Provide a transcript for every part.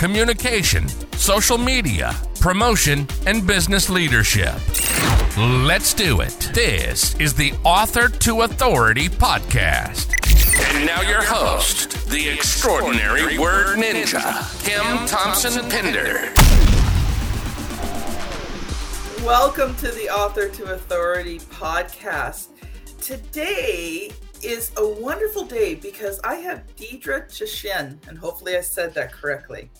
communication, social media, promotion, and business leadership. Let's do it. This is the Author to Authority podcast. And now your host, the extraordinary word ninja, Kim Thompson Pinder. Welcome to the Author to Authority podcast. Today is a wonderful day because I have Deidre Tshien, and hopefully I said that correctly.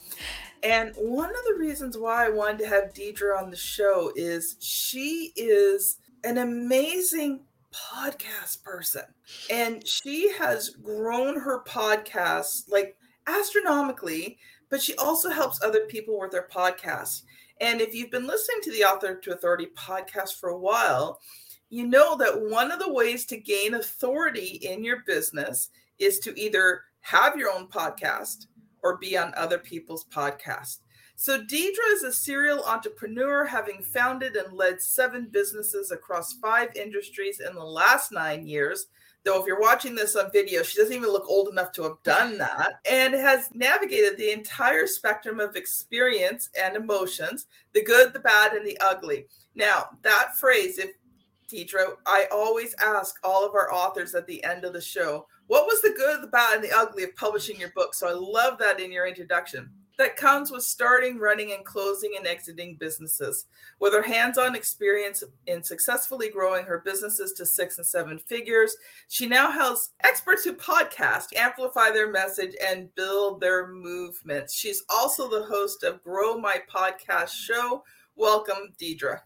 And one of the reasons why I wanted to have Deidre on the show is she is an amazing podcast person. And she has grown her podcast like astronomically, but she also helps other people with their podcasts. And if you've been listening to the Author to Authority podcast for a while, you know that one of the ways to gain authority in your business is to either have your own podcast or be on other people's podcasts. So, Deidre is a serial entrepreneur, having founded and led seven businesses across five industries in the last nine years. Though, if you're watching this on video, she doesn't even look old enough to have done that, and has navigated the entire spectrum of experience and emotions the good, the bad, and the ugly. Now, that phrase, if Deidre, I always ask all of our authors at the end of the show, what was the good, the bad, and the ugly of publishing your book? So I love that in your introduction that comes with starting, running, and closing and exiting businesses. With her hands on experience in successfully growing her businesses to six and seven figures, she now helps experts who podcast amplify their message and build their movements. She's also the host of Grow My Podcast Show. Welcome, Deidre.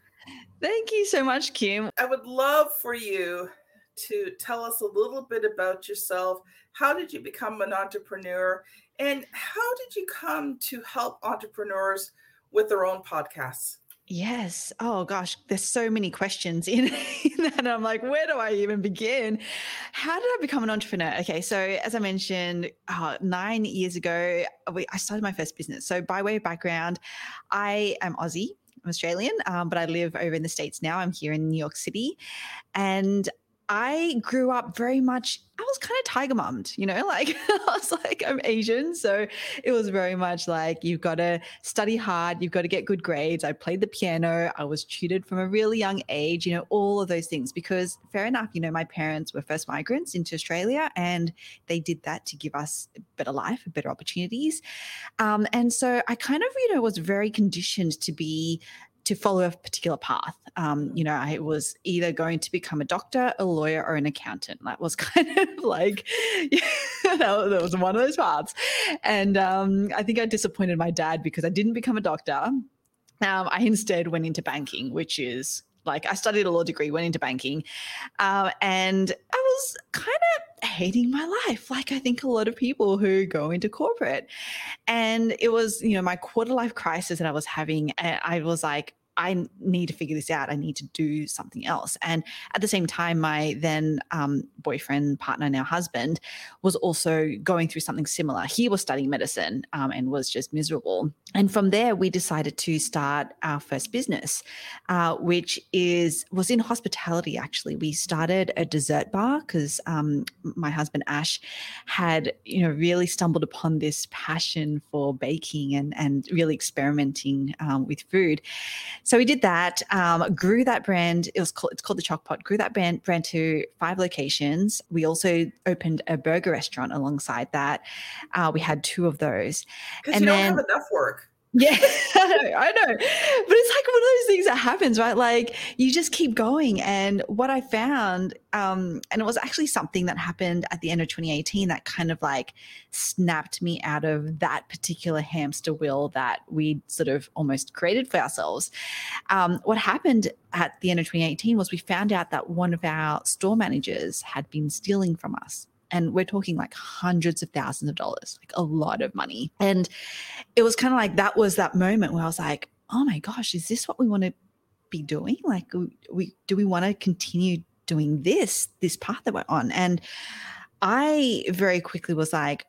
Thank you so much, Kim. I would love for you to tell us a little bit about yourself. How did you become an entrepreneur? And how did you come to help entrepreneurs with their own podcasts? Yes. Oh gosh, there's so many questions in, in that. And I'm like, where do I even begin? How did I become an entrepreneur? Okay, so as I mentioned, uh, nine years ago, we, I started my first business. So by way of background, I am Aussie. I'm Australian, um, but I live over in the States now. I'm here in New York City. And I grew up very much, I was kind of tiger mummed, you know, like I was like, I'm Asian. So it was very much like, you've got to study hard, you've got to get good grades. I played the piano, I was tutored from a really young age, you know, all of those things. Because fair enough, you know, my parents were first migrants into Australia and they did that to give us a better life, better opportunities. Um, and so I kind of, you know, was very conditioned to be to follow a particular path. Um, you know, I was either going to become a doctor, a lawyer, or an accountant. That was kind of like that was one of those paths. And um, I think I disappointed my dad because I didn't become a doctor. Um, I instead went into banking, which is like I studied a law degree, went into banking, uh, and I was kind of hating my life, like I think a lot of people who go into corporate. And it was, you know, my quarter life crisis that I was having. And I was like, I need to figure this out. I need to do something else. And at the same time, my then um, boyfriend, partner, now husband, was also going through something similar. He was studying medicine um, and was just miserable. And from there, we decided to start our first business, uh, which is was in hospitality. Actually, we started a dessert bar because um, my husband Ash had you know really stumbled upon this passion for baking and and really experimenting um, with food. So we did that, um, grew that brand. It was called, it's called the Choc Grew that brand, brand to five locations. We also opened a burger restaurant alongside that. Uh, we had two of those. And you then, don't have enough work. Yeah, I know. But it's like one of those things that happens, right? Like you just keep going. And what I found, um, and it was actually something that happened at the end of 2018 that kind of like snapped me out of that particular hamster wheel that we sort of almost created for ourselves. Um, what happened at the end of 2018 was we found out that one of our store managers had been stealing from us And we're talking like hundreds of thousands of dollars, like a lot of money. And it was kind of like that was that moment where I was like, oh my gosh, is this what we want to be doing? Like, we do we want to continue doing this, this path that we're on? And I very quickly was like,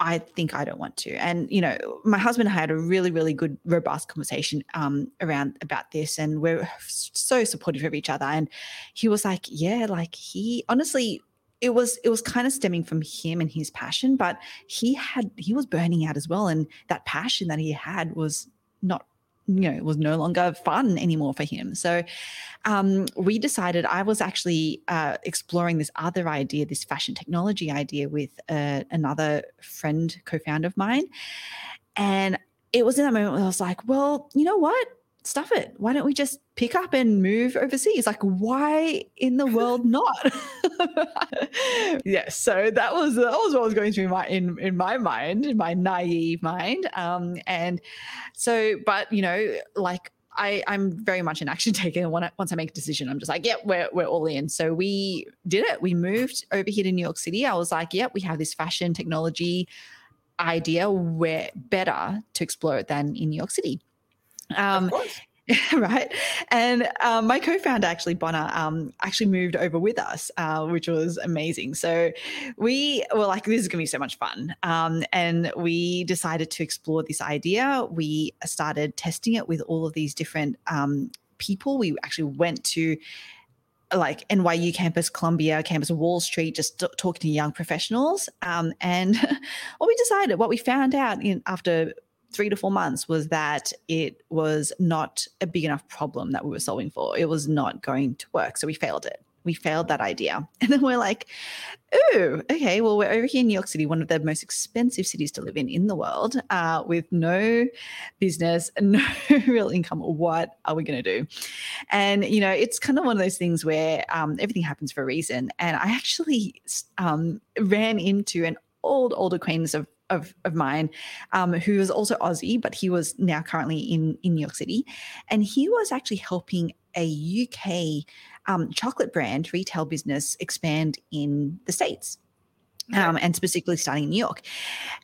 I think I don't want to. And you know, my husband and I had a really, really good, robust conversation um, around about this, and we're so supportive of each other. And he was like, "Yeah, like he honestly." It was it was kind of stemming from him and his passion, but he had he was burning out as well, and that passion that he had was not you know was no longer fun anymore for him. So um, we decided i was actually uh, exploring this other idea this fashion technology idea with uh, another friend co-founder of mine. And it was in that moment where i was like well you know what stuff it. Why don't we just pick up and move overseas? Like, why in the world not? yes. So that was that was what was going through my in in my mind, in my naive mind. Um, and so, but you know, like I, I'm very much an action taker. Once I make a decision, I'm just like, yeah, we're, we're all in. So we did it. We moved over here to New York City. I was like, yeah, we have this fashion technology idea. We're better to explore it than in New York City. Um, right. And um, my co-founder, actually, Bonner, um, actually moved over with us, uh, which was amazing. So we were like, this is going to be so much fun. Um, and we decided to explore this idea. We started testing it with all of these different um, people. We actually went to like NYU campus, Columbia campus, Wall Street, just talking to young professionals. Um, and what we decided, what we found out in, after three to four months was that it was not a big enough problem that we were solving for. It was not going to work. So we failed it. We failed that idea. And then we're like, oh, okay, well, we're over here in New York City, one of the most expensive cities to live in in the world, uh, with no business, no real income. What are we going to do? And, you know, it's kind of one of those things where um, everything happens for a reason. And I actually um, ran into an old, old acquaintance of of, of mine um, who was also Aussie, but he was now currently in, in New York City. And he was actually helping a UK um, chocolate brand retail business expand in the States. Um, and specifically starting in New York.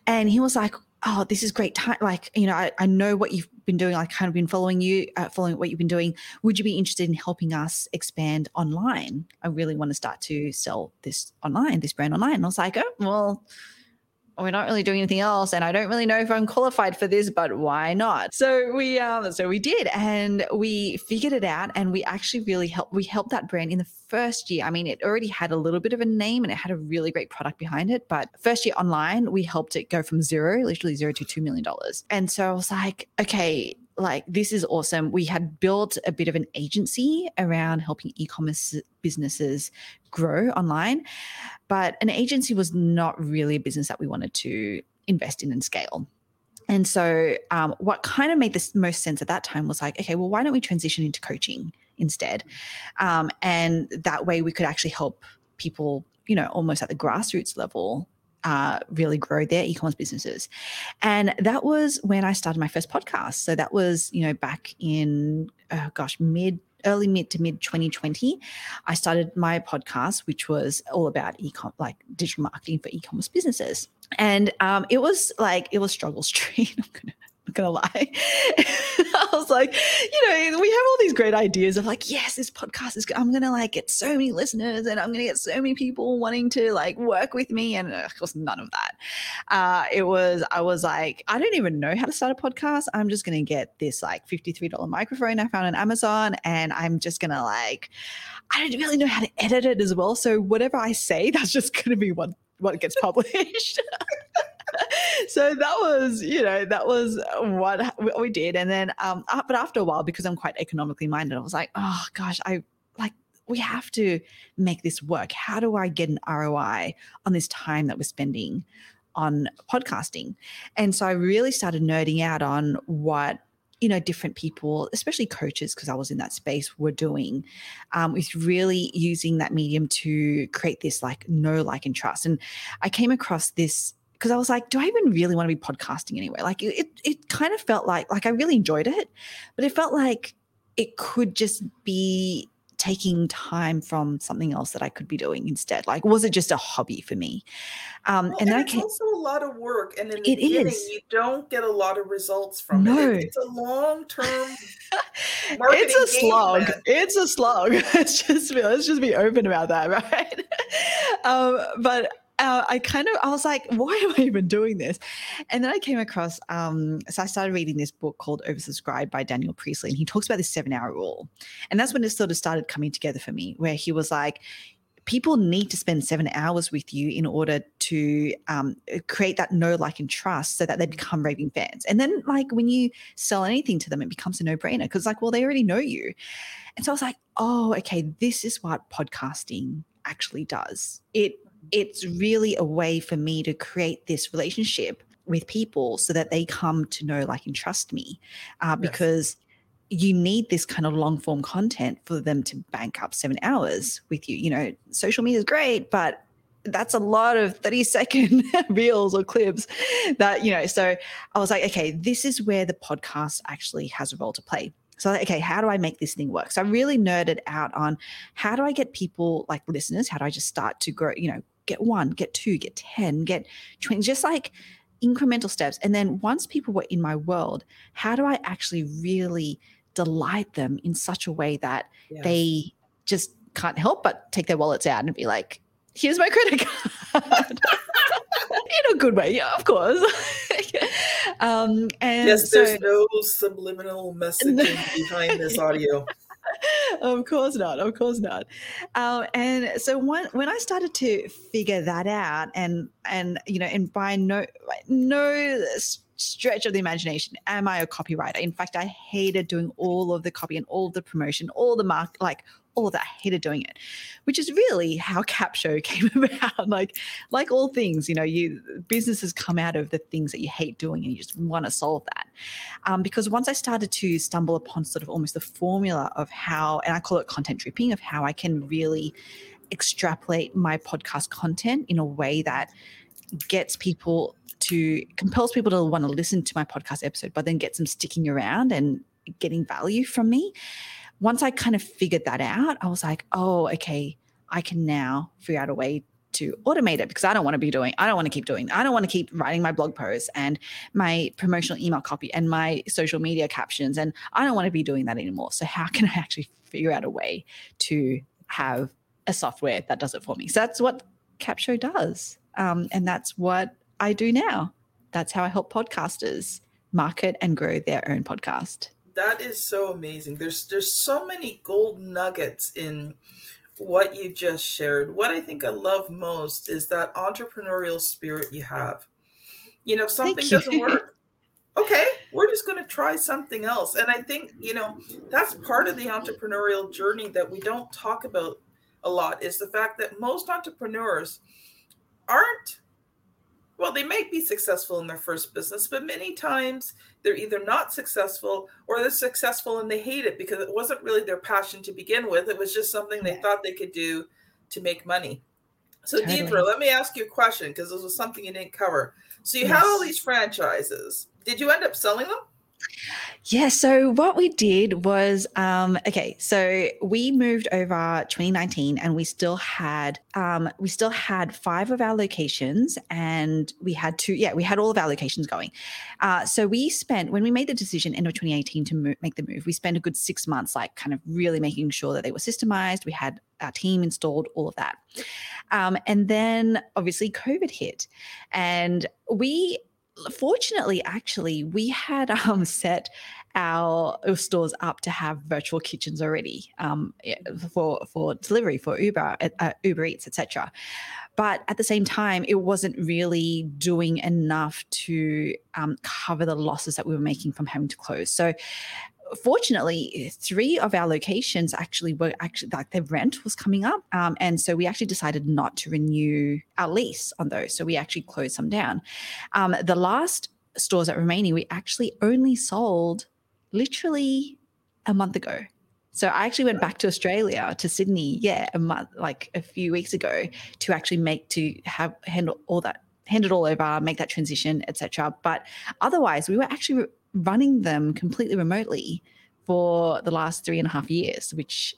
And he was like, Oh, this is great time. Like, you know, I, I know what you've been doing. I kind of been following you, uh, following what you've been doing. Would you be interested in helping us expand online? I really want to start to sell this online, this brand online. And I was like, Oh, well, we're not really doing anything else and i don't really know if i'm qualified for this but why not? So we um so we did and we figured it out and we actually really helped we helped that brand in the first year. I mean it already had a little bit of a name and it had a really great product behind it but first year online we helped it go from zero literally zero to two million dollars. And so i was like okay like this is awesome. We had built a bit of an agency around helping e-commerce businesses grow online, but an agency was not really a business that we wanted to invest in and scale. And so, um, what kind of made the most sense at that time was like, okay, well, why don't we transition into coaching instead? Um, and that way we could actually help people, you know, almost at the grassroots level uh, really grow their e-commerce businesses. And that was when I started my first podcast. So that was, you know, back in, oh gosh, mid early mid to mid 2020 i started my podcast which was all about e-com like digital marketing for e-commerce businesses and um, it was like it was struggle street not gonna lie. I was like, you know, we have all these great ideas of like, yes, this podcast is, I'm gonna like get so many listeners and I'm gonna get so many people wanting to like work with me. And of course, none of that. Uh, it was, I was like, I don't even know how to start a podcast. I'm just gonna get this like $53 microphone I found on Amazon and I'm just gonna like, I don't really know how to edit it as well. So whatever I say, that's just gonna be what what gets published. so that was, you know, that was what we did. And then, um, but after a while, because I'm quite economically minded, I was like, oh gosh, I like, we have to make this work. How do I get an ROI on this time that we're spending on podcasting? And so I really started nerding out on what you know different people especially coaches because i was in that space were doing um, with really using that medium to create this like know like and trust and i came across this because I was like, do I even really want to be podcasting anyway? Like it, it kind of felt like, like I really enjoyed it, but it felt like it could just be taking time from something else that I could be doing instead? Like, was it just a hobby for me? Um, well, and, and it's also a lot of work, and in the it beginning, is. you don't get a lot of results from no. it. It's a long term. it's a slog. Plan. It's a slog. Let's just be, let's just be open about that, right? um, but uh, I kind of I was like, why am I even doing this? And then I came across um, so I started reading this book called Oversubscribed by Daniel Priestley, and he talks about this seven hour rule, and that's when it sort of started coming together for me, where he was like. People need to spend seven hours with you in order to um, create that know, like, and trust so that they become raving fans. And then, like, when you sell anything to them, it becomes a no brainer because, like, well, they already know you. And so I was like, oh, okay, this is what podcasting actually does. It it's really a way for me to create this relationship with people so that they come to know, like, and trust me uh, because yes. you need this kind of long form content for them to bank up seven hours with you. You know, social media is great, but that's a lot of 30 second reels or clips that, you know, so I was like, okay, this is where the podcast actually has a role to play. So, okay, how do I make this thing work? So, I really nerded out on how do I get people like listeners? How do I just start to grow, you know, get one, get two, get 10, get 20, just like incremental steps. And then once people were in my world, how do I actually really delight them in such a way that yes. they just can't help but take their wallets out and be like, here's my credit card. in a good way, yeah, of course. um, and yes, there's so, no subliminal messaging behind this audio of course not. Of course not. Um, and so when when I started to figure that out, and and you know, and by no no stretch of the imagination am I a copywriter. In fact, I hated doing all of the copy and all of the promotion, all the mark, like all of that. I hated doing it, which is really how Capsho came about. like, like all things, you know, you businesses come out of the things that you hate doing and you just want to solve that. Um, because once I started to stumble upon sort of almost the formula of how, and I call it content dripping, of how I can really extrapolate my podcast content in a way that gets people to compels people to want to listen to my podcast episode, but then gets them sticking around and getting value from me once I kind of figured that out, I was like, oh, okay, I can now figure out a way to automate it because I don't want to be doing, I don't want to keep doing, I don't want to keep writing my blog posts and my promotional email copy and my social media captions. And I don't want to be doing that anymore. So, how can I actually figure out a way to have a software that does it for me? So, that's what Capsho does. Um, and that's what I do now. That's how I help podcasters market and grow their own podcast that is so amazing. There's there's so many gold nuggets in what you just shared. What I think I love most is that entrepreneurial spirit you have. You know, if something doesn't work, okay, we're just going to try something else. And I think, you know, that's part of the entrepreneurial journey that we don't talk about a lot is the fact that most entrepreneurs aren't well, they might be successful in their first business, but many times they're either not successful or they're successful and they hate it because it wasn't really their passion to begin with. It was just something they thought they could do to make money. So, totally. Deidre, let me ask you a question because this was something you didn't cover. So, you yes. have all these franchises. Did you end up selling them? Yeah. So what we did was, um, okay. So we moved over 2019, and we still had, um, we still had five of our locations, and we had two. Yeah, we had all of our locations going. Uh, so we spent when we made the decision end of 2018 to make the move. We spent a good six months, like kind of really making sure that they were systemized. We had our team installed, all of that, um, and then obviously COVID hit, and we fortunately, actually, we had um, set our stores up to have virtual kitchens already um, for for delivery for Uber, uh, Uber Eats, etc. But at the same time, it wasn't really doing enough to um, cover the losses that we were making from having to close. So fortunately, three of our locations actually were actually like their rent was coming up. Um, and so we actually decided not to renew our lease on those. So we actually closed some down. Um, the last stores that remaining, we actually only sold literally a month ago. So I actually went back to Australia to Sydney, yeah, a month like a few weeks ago to actually make to have handle all that hand it all over, make that transition, etc. But otherwise, we were actually running them completely remotely for the last three and a half years, which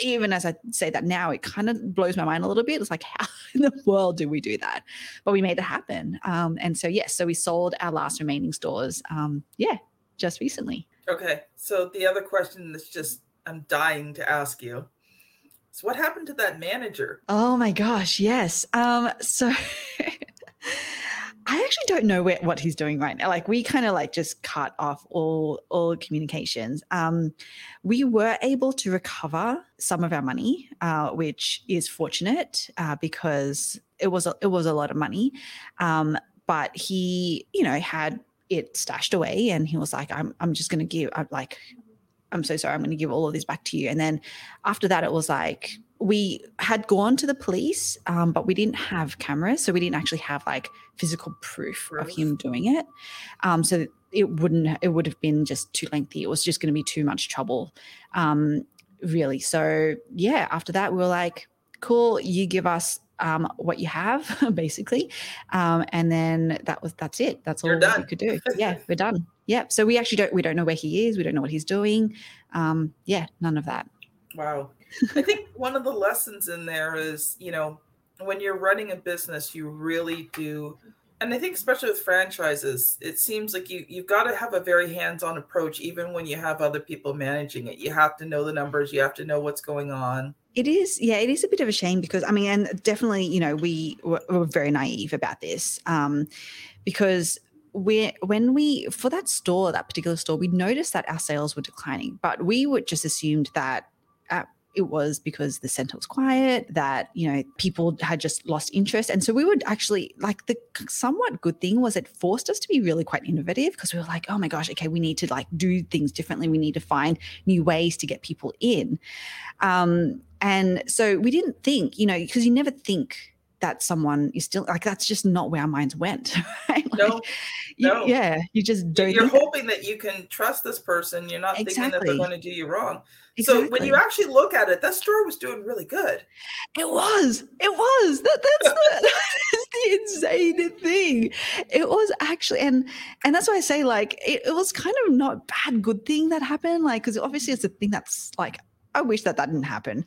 even as I say that now, it kind of blows my mind a little bit. It's like, how in the world do we do that? But we made it happen. Um, and so, yes, so we sold our last remaining stores. Um, yeah, just recently. Okay. So the other question that's just, I'm dying to ask you. So what happened to that manager? Oh my gosh, yes. Um, so I actually don't know where, what he's doing right now. Like we kind of like just cut off all all communications. Um, we were able to recover some of our money, uh, which is fortunate uh, because it was a, it was a lot of money. Um, but he, you know, had it stashed away, and he was like, "I'm I'm just going to give I'm like." I'm so sorry. I'm going to give all of this back to you. And then after that, it was like we had gone to the police, um, but we didn't have cameras, so we didn't actually have like physical proof of him doing it. Um, so it wouldn't. It would have been just too lengthy. It was just going to be too much trouble, um, really. So yeah, after that, we were like, "Cool, you give us um, what you have, basically," um, and then that was that's it. That's all we could do. Yeah, we're done. Yeah. So we actually don't. We don't know where he is. We don't know what he's doing. Um, yeah, none of that. Wow. I think one of the lessons in there is, you know, when you're running a business, you really do. And I think especially with franchises, it seems like you you've got to have a very hands-on approach, even when you have other people managing it. You have to know the numbers, you have to know what's going on. It is, yeah, it is a bit of a shame because I mean, and definitely, you know, we were, were very naive about this um, because we when we for that store, that particular store, we noticed that our sales were declining, but we would just assumed that at it was because the center was quiet, that, you know, people had just lost interest. And so we would actually, like, the somewhat good thing was it forced us to be really quite innovative because we were like, oh my gosh, okay, we need to like do things differently. We need to find new ways to get people in. Um, and so we didn't think, you know, because you never think that someone is still like that's just not where our minds went. Right? Like, no, you, no. yeah, you just don't. You're hoping that. that you can trust this person. You're not exactly. thinking that they're going to do you wrong. Exactly. So when you actually look at it, that store was doing really good. It was. It was. That, that's, the, that's the insane thing. It was actually, and and that's why I say like it, it was kind of not bad, good thing that happened. Like because obviously it's a thing that's like I wish that that didn't happen.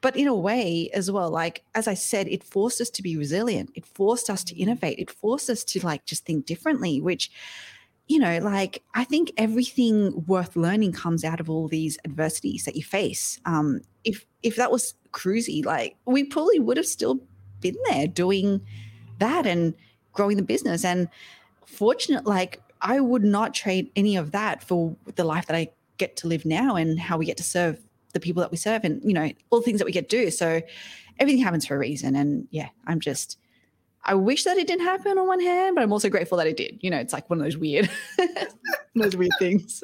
But in a way as well, like as I said, it forced us to be resilient. It forced us to innovate. It forced us to like just think differently, which you know, like I think everything worth learning comes out of all these adversities that you face. Um, if if that was cruisy, like we probably would have still been there doing that and growing the business. And fortunate, like I would not trade any of that for the life that I get to live now and how we get to serve the people that we serve and you know all the things that we get to do. So everything happens for a reason. And yeah, I'm just I wish that it didn't happen on one hand, but I'm also grateful that it did. You know, it's like one of those weird, those weird things.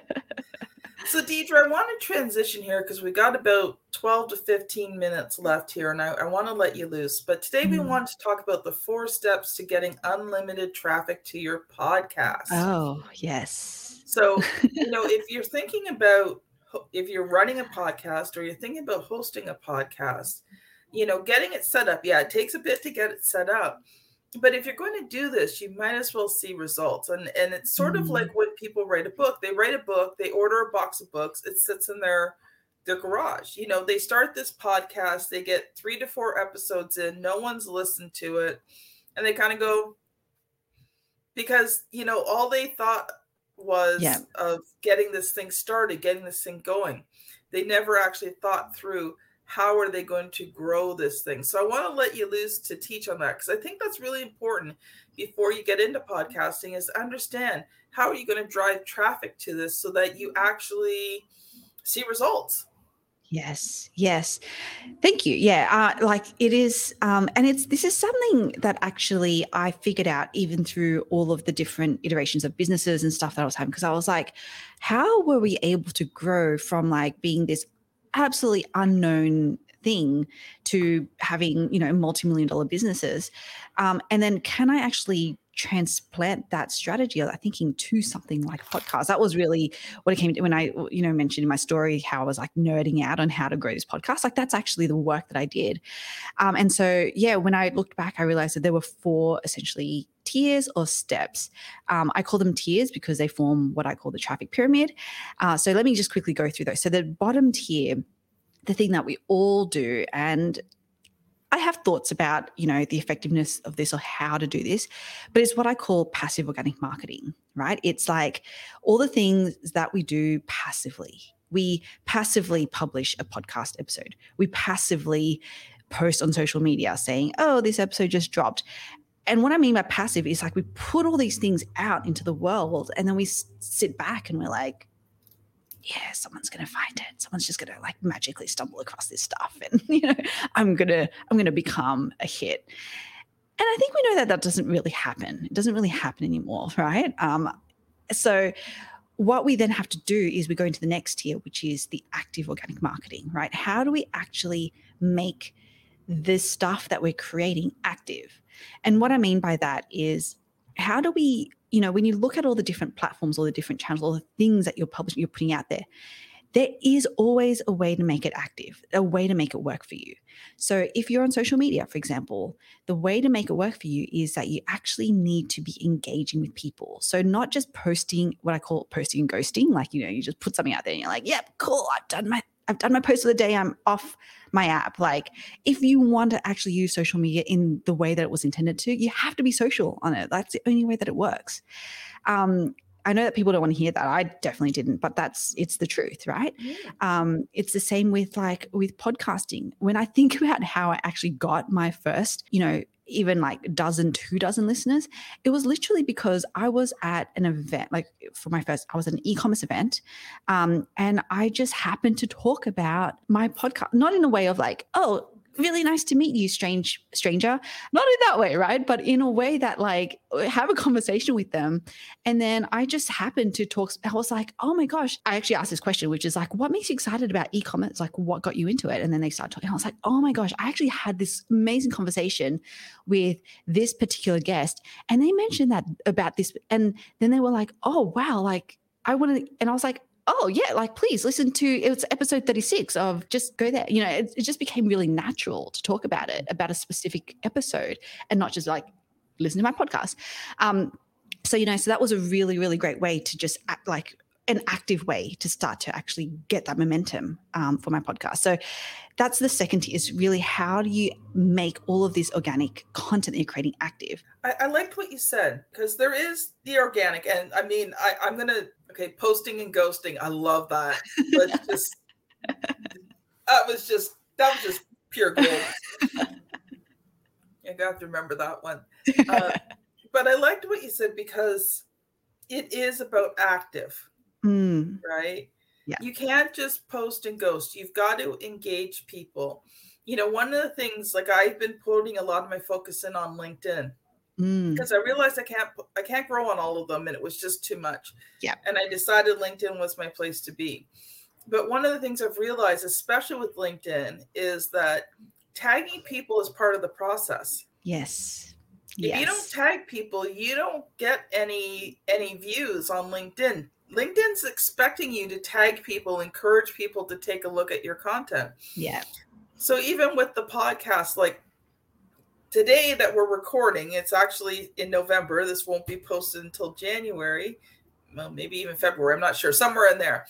so, Deidre, I want to transition here because we got about 12 to 15 minutes left here, and I, I want to let you loose. But today we mm. want to talk about the four steps to getting unlimited traffic to your podcast. Oh, yes. So, you know, if you're thinking about if you're running a podcast or you're thinking about hosting a podcast, you know, getting it set up, yeah, it takes a bit to get it set up. But if you're going to do this, you might as well see results. And and it's sort mm-hmm. of like when people write a book. They write a book, they order a box of books, it sits in their their garage. You know, they start this podcast, they get 3 to 4 episodes in, no one's listened to it, and they kind of go because, you know, all they thought was yeah. of getting this thing started, getting this thing going. They never actually thought through how are they going to grow this thing? So I want to let you loose to teach on that because I think that's really important before you get into podcasting is understand how are you going to drive traffic to this so that you mm-hmm. actually see results. Yes, yes. Thank you. Yeah, uh, like it is, um, and it's this is something that actually I figured out even through all of the different iterations of businesses and stuff that I was having because I was like, how were we able to grow from like being this absolutely unknown thing to having you know multi-million dollar businesses um, and then can i actually transplant that strategy of thinking to something like podcast that was really what it came to when i you know mentioned in my story how i was like nerding out on how to grow this podcast like that's actually the work that i did um, and so yeah when i looked back i realized that there were four essentially tiers or steps. Um, I call them tiers because they form what I call the traffic pyramid. Uh, so let me just quickly go through those. So the bottom tier the thing that we all do. And I have thoughts about, you know, the effectiveness of this or how to do this, but it's what I call passive organic marketing, right? It's like all the things that we do passively. We passively publish a podcast episode. We passively post on social media saying, "Oh, this episode just dropped." And what I mean by passive is like we put all these things out into the world and then we sit back and we're like, yeah, someone's gonna find it. Someone's just gonna like magically stumble across this stuff, and you know, I'm gonna I'm gonna become a hit. And I think we know that that doesn't really happen. It doesn't really happen anymore, right? Um, so what we then have to do is we go into the next tier, which is the active organic marketing, right? How do we actually make this stuff that we're creating active? And what I mean by that is how do we you know, when you look at all the different platforms, all the different channels, all the things that you're publishing, you're putting out there, there is always a way to make it active, a way to make it work for you. So, if you're on social media, for example, the way to make it work for you is that you actually need to be engaging with people. So, not just posting what I call posting and ghosting, like, you know, you just put something out there and you're like, yep, cool, I've done my I've done my post of the day. I'm off my app. Like, if you want to actually use social media in the way that it was intended to, you have to be social on it. That's the only way that it works. Um, I know that people don't want to hear that. I definitely didn't, but that's it's the truth, right? Yeah. Um, it's the same with like with podcasting. When I think about how I actually got my first, you know, even like dozen, two dozen listeners, it was literally because I was at an event, like for my first, I was at an e-commerce event. Um, and I just happened to talk about my podcast, not in a way of like, oh, really nice to meet you, strange stranger. Not in that way, right? But in a way that like have a conversation with them. And then I just happened to talk. I was like, oh my gosh. I actually asked this question, which is like, what makes you excited about e-commerce? Like what got you into it? And then they started talking. I was like, oh my gosh, I actually had this amazing conversation with this particular guest. And they mentioned that about this. And then they were like, oh wow, like I want to, and I was like, oh yeah like please listen to it's episode 36 of just go there. You know it, it, just became really natural to talk about it about a specific episode and not just like listen to my podcast. Um so you know so that was a really really great way to just act like an active way to start to actually get that momentum um, for my podcast. So that's the second is really how do you make all of this organic content that you're creating active? I, I liked what you said because there is the organic, and I mean, I, I'm gonna okay, posting and ghosting. I love that. Let's just that was just that was just pure gold. you got to remember that one. Uh, but I liked what you said because it is about active mm. right? Yeah. You can't just post and ghost. You've got to engage people. You know, one of the things like I've been putting a lot of my focus in on LinkedIn because mm. I realized I can't I can't grow on all of them and it was just too much. Yeah. And I decided LinkedIn was my place to be. But one of the things I've realized, especially with LinkedIn, is that tagging people is part of the process. Yes. If yes. you don't tag people, you don't get any any views on LinkedIn. LinkedIn's expecting you to tag people, encourage people to take a look at your content. Yeah. So even with the podcast, like today that we're recording, it's actually in November. This won't be posted until January, well, maybe even February. I'm not sure, somewhere in there.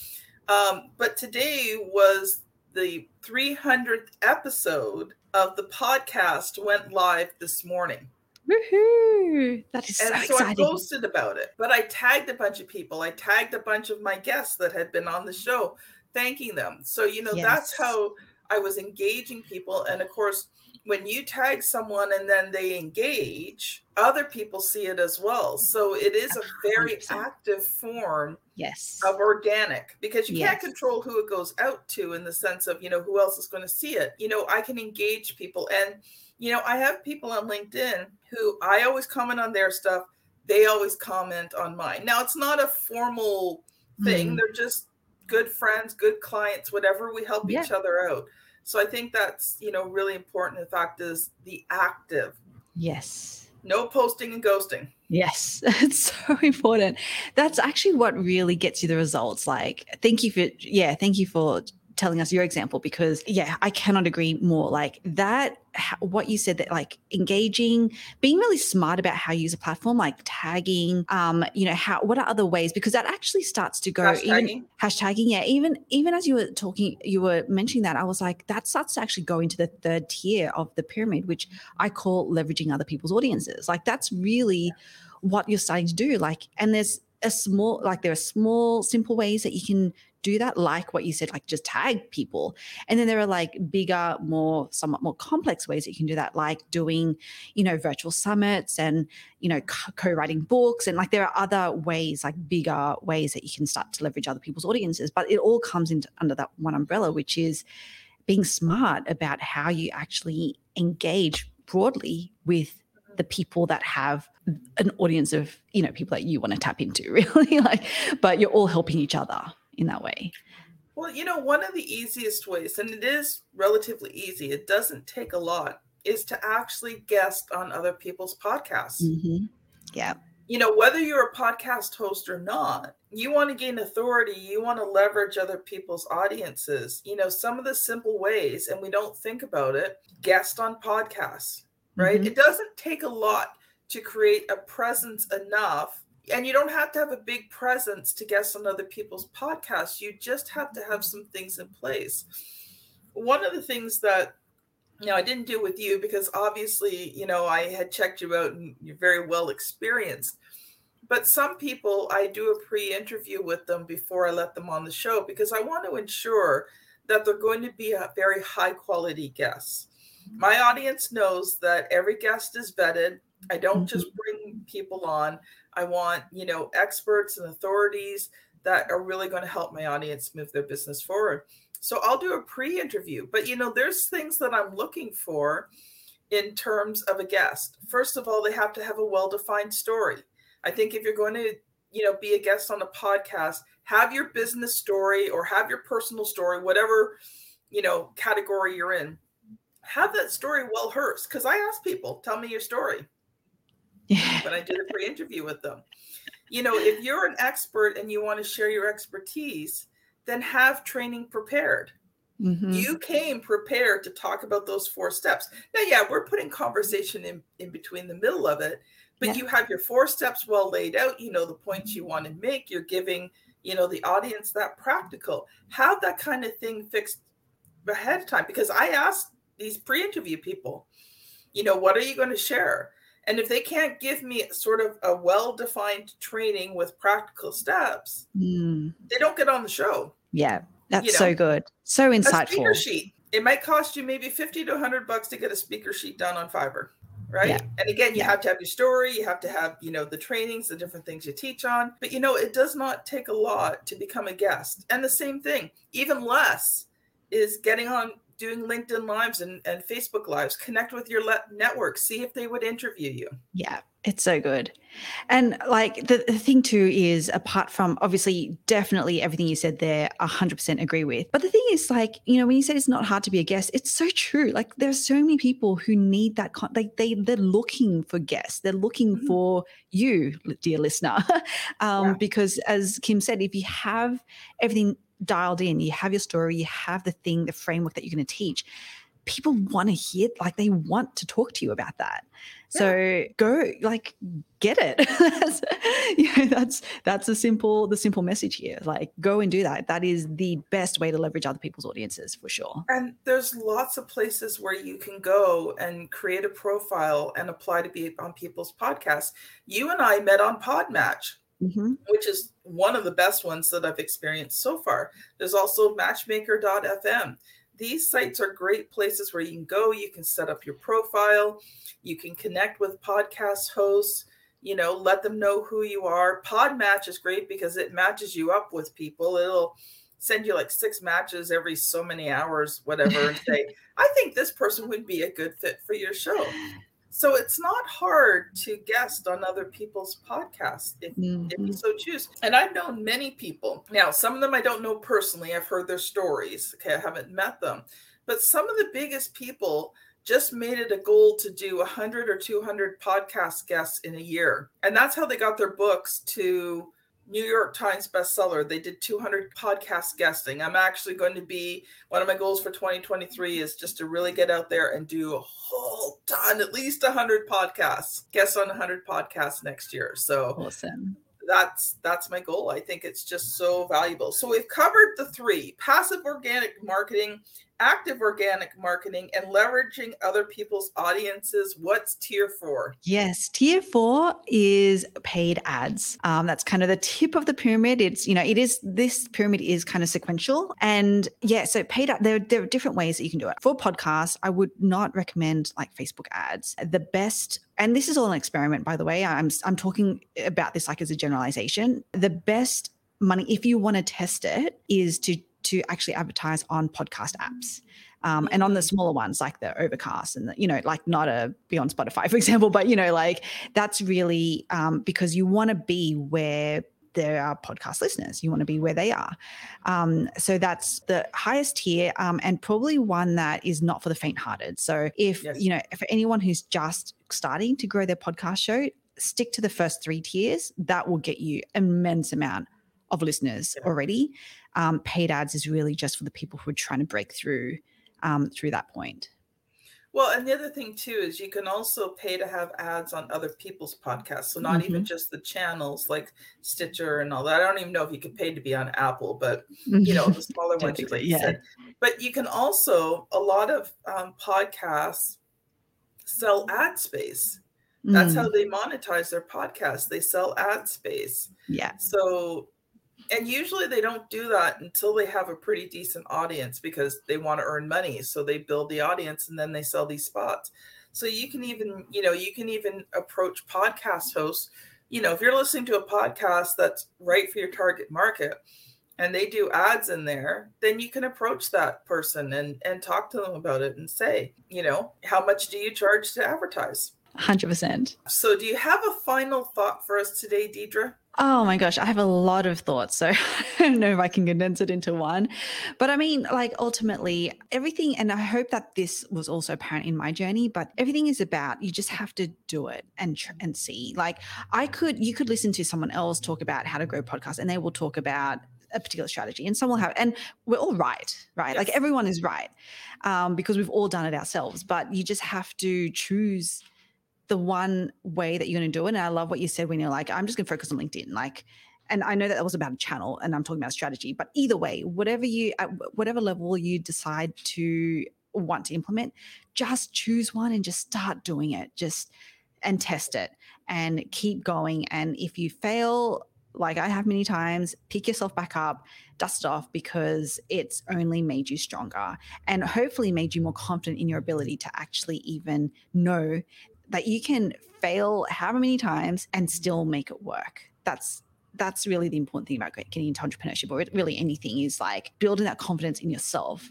Um, but today was the 300th episode of the podcast went live this morning. Woohoo! That is and so, so exciting. I posted about it, but I tagged a bunch of people. I tagged a bunch of my guests that had been on the show, thanking them. So you know Yes. that's how I was engaging people. And of course, when you tag someone and then they engage, other people see it as well. So it is a very 100%. active form yes. of organic because you can't control who it goes out to in the sense of you know who else is going to see it you know i can engage people and you know i have people on linkedin who i always comment on their stuff they always comment on mine now it's not a formal thing Mm. they're just good friends good clients whatever we help Yeah. each other out so i think that's you know really important the fact is the active Yes. no posting and ghosting Yes, it's so important. That's actually what really gets you the results. Like, thank you for, yeah, thank you for telling us your example because yeah i cannot agree more. Like that what you said that like engaging being really smart about how you use a platform like tagging um you know how what are other ways? Because that actually starts to go Hashtagging. even hashtagging. yeah even even as you were talking you were mentioning that i was like that starts to actually go into the third tier of the pyramid which i call leveraging other people's audiences. Like that's really what you're starting to do. Like and there's a small like there are small simple ways that you can do that like what you said like just tag people. And then there are like bigger more somewhat more complex ways that you can do that like doing you know virtual summits and you know co- co-writing books. And like there are other ways like bigger ways that you can start to leverage other people's audiences. But it all comes into under that one umbrella which is being smart about how you actually engage broadly with the people that have an audience of you know people that you want to tap into really like but you're all helping each other in that way Well, you know, one of the easiest ways, and it is relatively easy, it doesn't take a lot, is to actually guest on other people's podcasts. Mhm. yeah You know, whether you're a podcast host or not, you want to gain authority, you want to leverage other people's audiences. You know, some of the simple ways, and we don't think about it, guest on podcasts, right? Mhm. It doesn't take a lot to create a presence enough. And you don't have to have a big presence to guest on other people's podcasts. You just have to have mm-hmm. some things in place. One of the things that you know I didn't do with you because obviously, you know, I had checked you out and you're very well experienced. But some people I do a pre-interview with them before I let them on the show because I want to ensure that they're going to be a very high quality guests. Mm-hmm. My audience knows that every guest is vetted. I don't mm-hmm. just bring people on. I want, you know, experts and authorities that are really going to help my audience move their business forward. So I'll do a pre-interview, but you know, there's things that I'm looking for in terms of a guest. First of all, they have to have a well-defined story. I think if you're going to, you know, be a guest on a podcast, have your business story or have your personal story, whatever, you know, category you're in. Have that story well rehearsed because I ask people, tell me your story yeah when I did a pre-interview with them. You know, if you're an expert and you want to share your expertise, then have training prepared. Mhm. You came prepared to talk about those four steps. Now, yeah, we're putting conversation in, in between the middle of it, but Yeah. you have your four steps well laid out. You know the points you want to make. You're giving, you know, the audience that practical. Have that kind of thing fixed ahead of time because I asked these pre-interview people, you know, what are you going to share? And if they can't give me sort of a well-defined training with practical steps, Mm. they don't get on the show. yeah that's You know, so good so A insightful speaker sheet. It might cost you maybe 50 to 100 bucks to get a speaker sheet done on Fiverr, right? Yeah. And again, you Yeah. have to have your story, you have to have, you know, the trainings, the different things you teach on. But you know, it does not take a lot to become a guest. And the same thing, even less is getting on doing LinkedIn lives and, and Facebook lives, connect with your le- network, see if they would interview you. Yeah, it's so good. And like the, the thing too is apart from obviously definitely everything you said there, 100% agree with. But the thing is like, you know, when you said it's not hard to be a guest, it's so true. Like there are so many people who need that con- like they they're looking for guests. They're looking Mhm. for you, dear listener. um Yeah. because as Kim said, if you have everything dialed in, you have your story, you have the thing, the framework that you're going to teach, people want to hear like they want to talk to you about that. So go like get it. that's, you know, that's that's the simple the simple message here. Like go and do that. That is the best way to leverage other people's audiences for sure. And there's lots of places where you can go and create a profile and apply to be on people's podcasts. You and I met on Podmatch. Hmm which is one of the best ones that I've experienced so far. There's also matchmaker.fm. These sites are great places where you can go, you can set up your profile, you can connect with podcast hosts, you know, let them know who you are. Podmatch is great because it matches you up with people. It'll send you like six matches every so many hours, whatever, and say, I think this person would be a good fit for your show. So it's not hard to guest on other people's podcasts if, if you Mhm. so choose. And I've known many people. Now, some of them I don't know personally. I've heard their stories. Okay, I haven't met them. But some of the biggest people just made it a goal to do 100 or 200 podcast guests in a year. And that's how they got their books to New York Times bestseller. They did 200 podcast guesting. I'm actually going to be one of my goals for 2023 is just to really get out there and do a whole ton, at least 100 podcasts, guest on 100 podcasts next year. So awesome that's that's my goal i think it's just so valuable so we've covered the three passive organic marketing active organic marketing and leveraging other people's audiences what's tier four? Yes tier four is paid ads. Um, that's kind of the tip of the pyramid. It's you know it is this pyramid is kind of sequential. And yeah so paid there, there are different ways that you can do it. For podcasts i would not recommend like facebook ads. The best and this is all an experiment by the way. I'm i'm talking about this like as a generalization. The best money if you want to test it is to to actually advertise on podcast apps. Um, and on the smaller ones like the overcast and the, you know like not a be on spotify for example but you know like that's really um, because you want to be where there are podcast listeners you want to be where they are um, so that's the highest tier um, and probably one that is not for the faint hearted so if yes. you know for anyone who's just starting to grow their podcast show stick to the first three tiers that will get you immense amount of listeners yeah. already. Um, paid ads is really just for the people who are trying to break through um, through that point. Well, and the other thing too is you can also pay to have ads on other people's podcasts. So not mm-hmm. even just the channels like Stitcher and all that. I don't even know if you could pay to be on Apple, but you know the smaller ones. Like yeah. Said. But you can also a lot of um, podcasts sell ad space. That's mm. how they monetize their podcast. They sell ad space. Yeah. So and usually they don't do that until they have a pretty decent audience because they want to earn money so they build the audience and then they sell these spots. So you can even you know you can even approach podcast hosts you know if you're listening to a podcast that's right for your target market and they do ads in there then you can approach that person and and talk to them about it and say you know how much do you charge to advertise? 100% so do you have a final thought for us today deidre Oh my gosh, I have a lot of thoughts. So I don't know if I can condense it into one. But I mean, like ultimately, everything, and I hope that this was also apparent in my journey, but everything is about you just have to do it and and see. Like I could, you could listen to someone else talk about how to grow podcasts, and they will talk about a particular strategy and some will have and we're all right right yes. like everyone is right um, because we've all done it ourselves but you just have to choose the one way that you're going to do it. And I love what you said when you're like, I'm just going to focus on LinkedIn. Like, and I know that that was about a channel and I'm talking about strategy, but either way, whatever you, at whatever level you decide to want to implement, just choose one and just start doing it. Just, and test it and keep going. And if you fail, like I have many times, pick yourself back up, dust it off because it's only made you stronger and hopefully made you more confident in your ability to actually even know that you can fail however many times and still make it work. That's that's really the important thing about getting into entrepreneurship or really anything is like building that confidence in yourself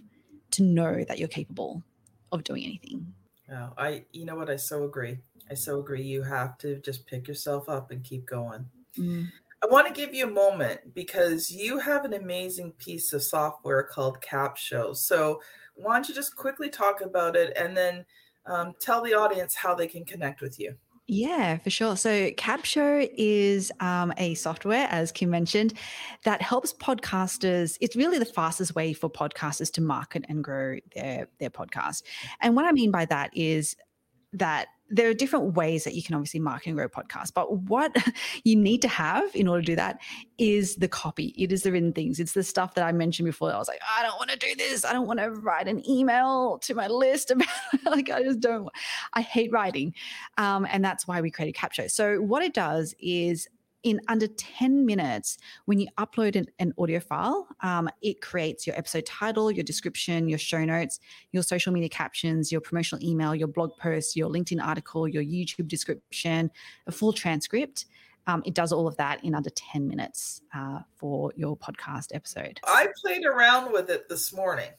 to know that you're capable of doing anything. Yeah, I you know what I so agree. I so agree. You have to just pick yourself up and keep going. Mm. I want to give you a moment because you have an amazing piece of software called Capsho. So why don't you just quickly talk about it and then um, tell the audience how they can connect with you. Yeah, for sure. So Capsho is um, a software, as Kim mentioned, that helps podcasters. It's really the fastest way for podcasters to market and grow their their podcast. And what I mean by that is that there are different ways that you can obviously market and grow podcasts, but what you need to have in order to do that is the copy. It is the written things. It's the stuff that I mentioned before. I was like, I don't want to do this. I don't want to write an email to my list about like I just don't. I hate writing, um, and that's why we created Capsho. So what it does is in under 10 minutes, when you upload an, an audio file, um, it creates your episode title, your description, your show notes, your social media captions, your promotional email, your blog post, your LinkedIn article, your YouTube description, a full transcript. Um, it does all of that in under 10 minutes uh, for your podcast episode. I played around with it this morning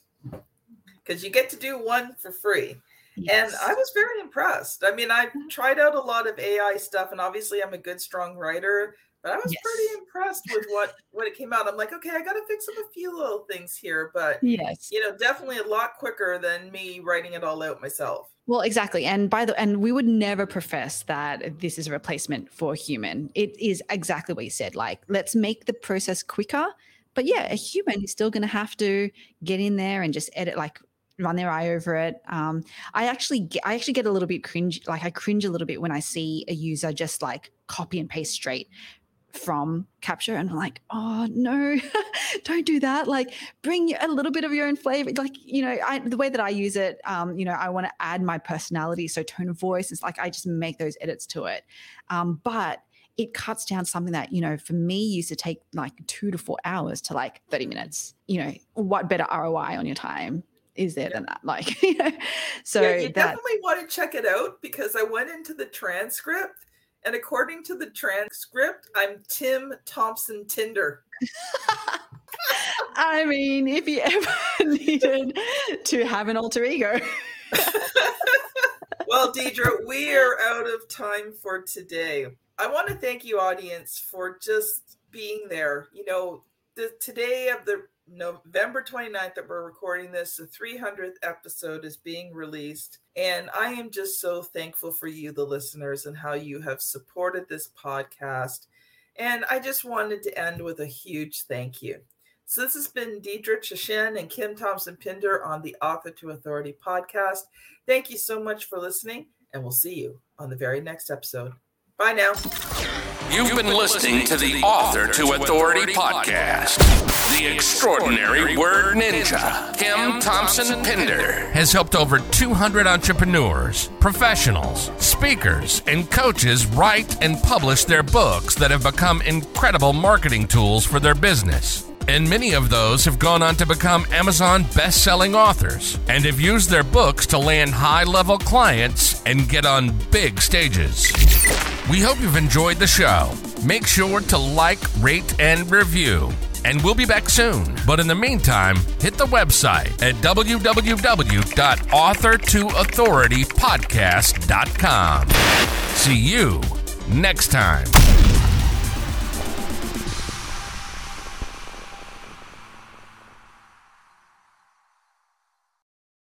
because you get to do one for free. Yes. And I was very impressed. I mean, I've mm-hmm. tried out a lot of AI stuff, and obviously, I'm a good, strong writer. But I was yes. pretty impressed with what what it came out. I'm like, okay, I got to fix up a few little things here, but yes, you know, definitely a lot quicker than me writing it all out myself. Well, exactly. And by the and we would never profess that this is a replacement for human. It is exactly what you said. Like, let's make the process quicker. But yeah, a human is still going to have to get in there and just edit, like run their eye over it. Um, I actually get, I actually get a little bit cringe, like I cringe a little bit when I see a user just like copy and paste straight from Capsho and I'm like oh no don't do that. Like bring a little bit of your own flavor. Like you know I, the way that I use it um, you know I want to add my personality so tone of voice it's like I just make those edits to it. Um, but it cuts down something that you know for me used to take like two to four hours to like 30 minutes. You know what better ROI on your time is there yeah. than that like you know so yeah, you that, definitely want to check it out because I went into the transcript and according to the transcript, I'm Tim Thompson Tinder. I mean, if you ever needed to have an alter ego. well, Deidre, we are out of time for today. I want to thank you, audience, for just being there. You know, the today of the November 29th that we're recording this, the 300th episode is being released. And I am just so thankful for you, the listeners, and how you have supported this podcast. And I just wanted to end with a huge thank you. So this has been Deidre Tshien and Kim Thompson Pinder on the Author to Authority podcast. Thank you so much for listening, and we'll see you on the very next episode. Bye now. You've been listening to the Author to Authority podcast. The extraordinary word ninja, Kim Thompson Pinder, has helped over 200 entrepreneurs, professionals, speakers, and coaches write and publish their books that have become incredible marketing tools for their business. And many of those have gone on to become Amazon best selling authors and have used their books to land high level clients and get on big stages. We hope you've enjoyed the show. Make sure to like, rate, and review. And we'll be back soon. But in the meantime, hit the website at www.authortoauthoritypodcast.com. See you next time.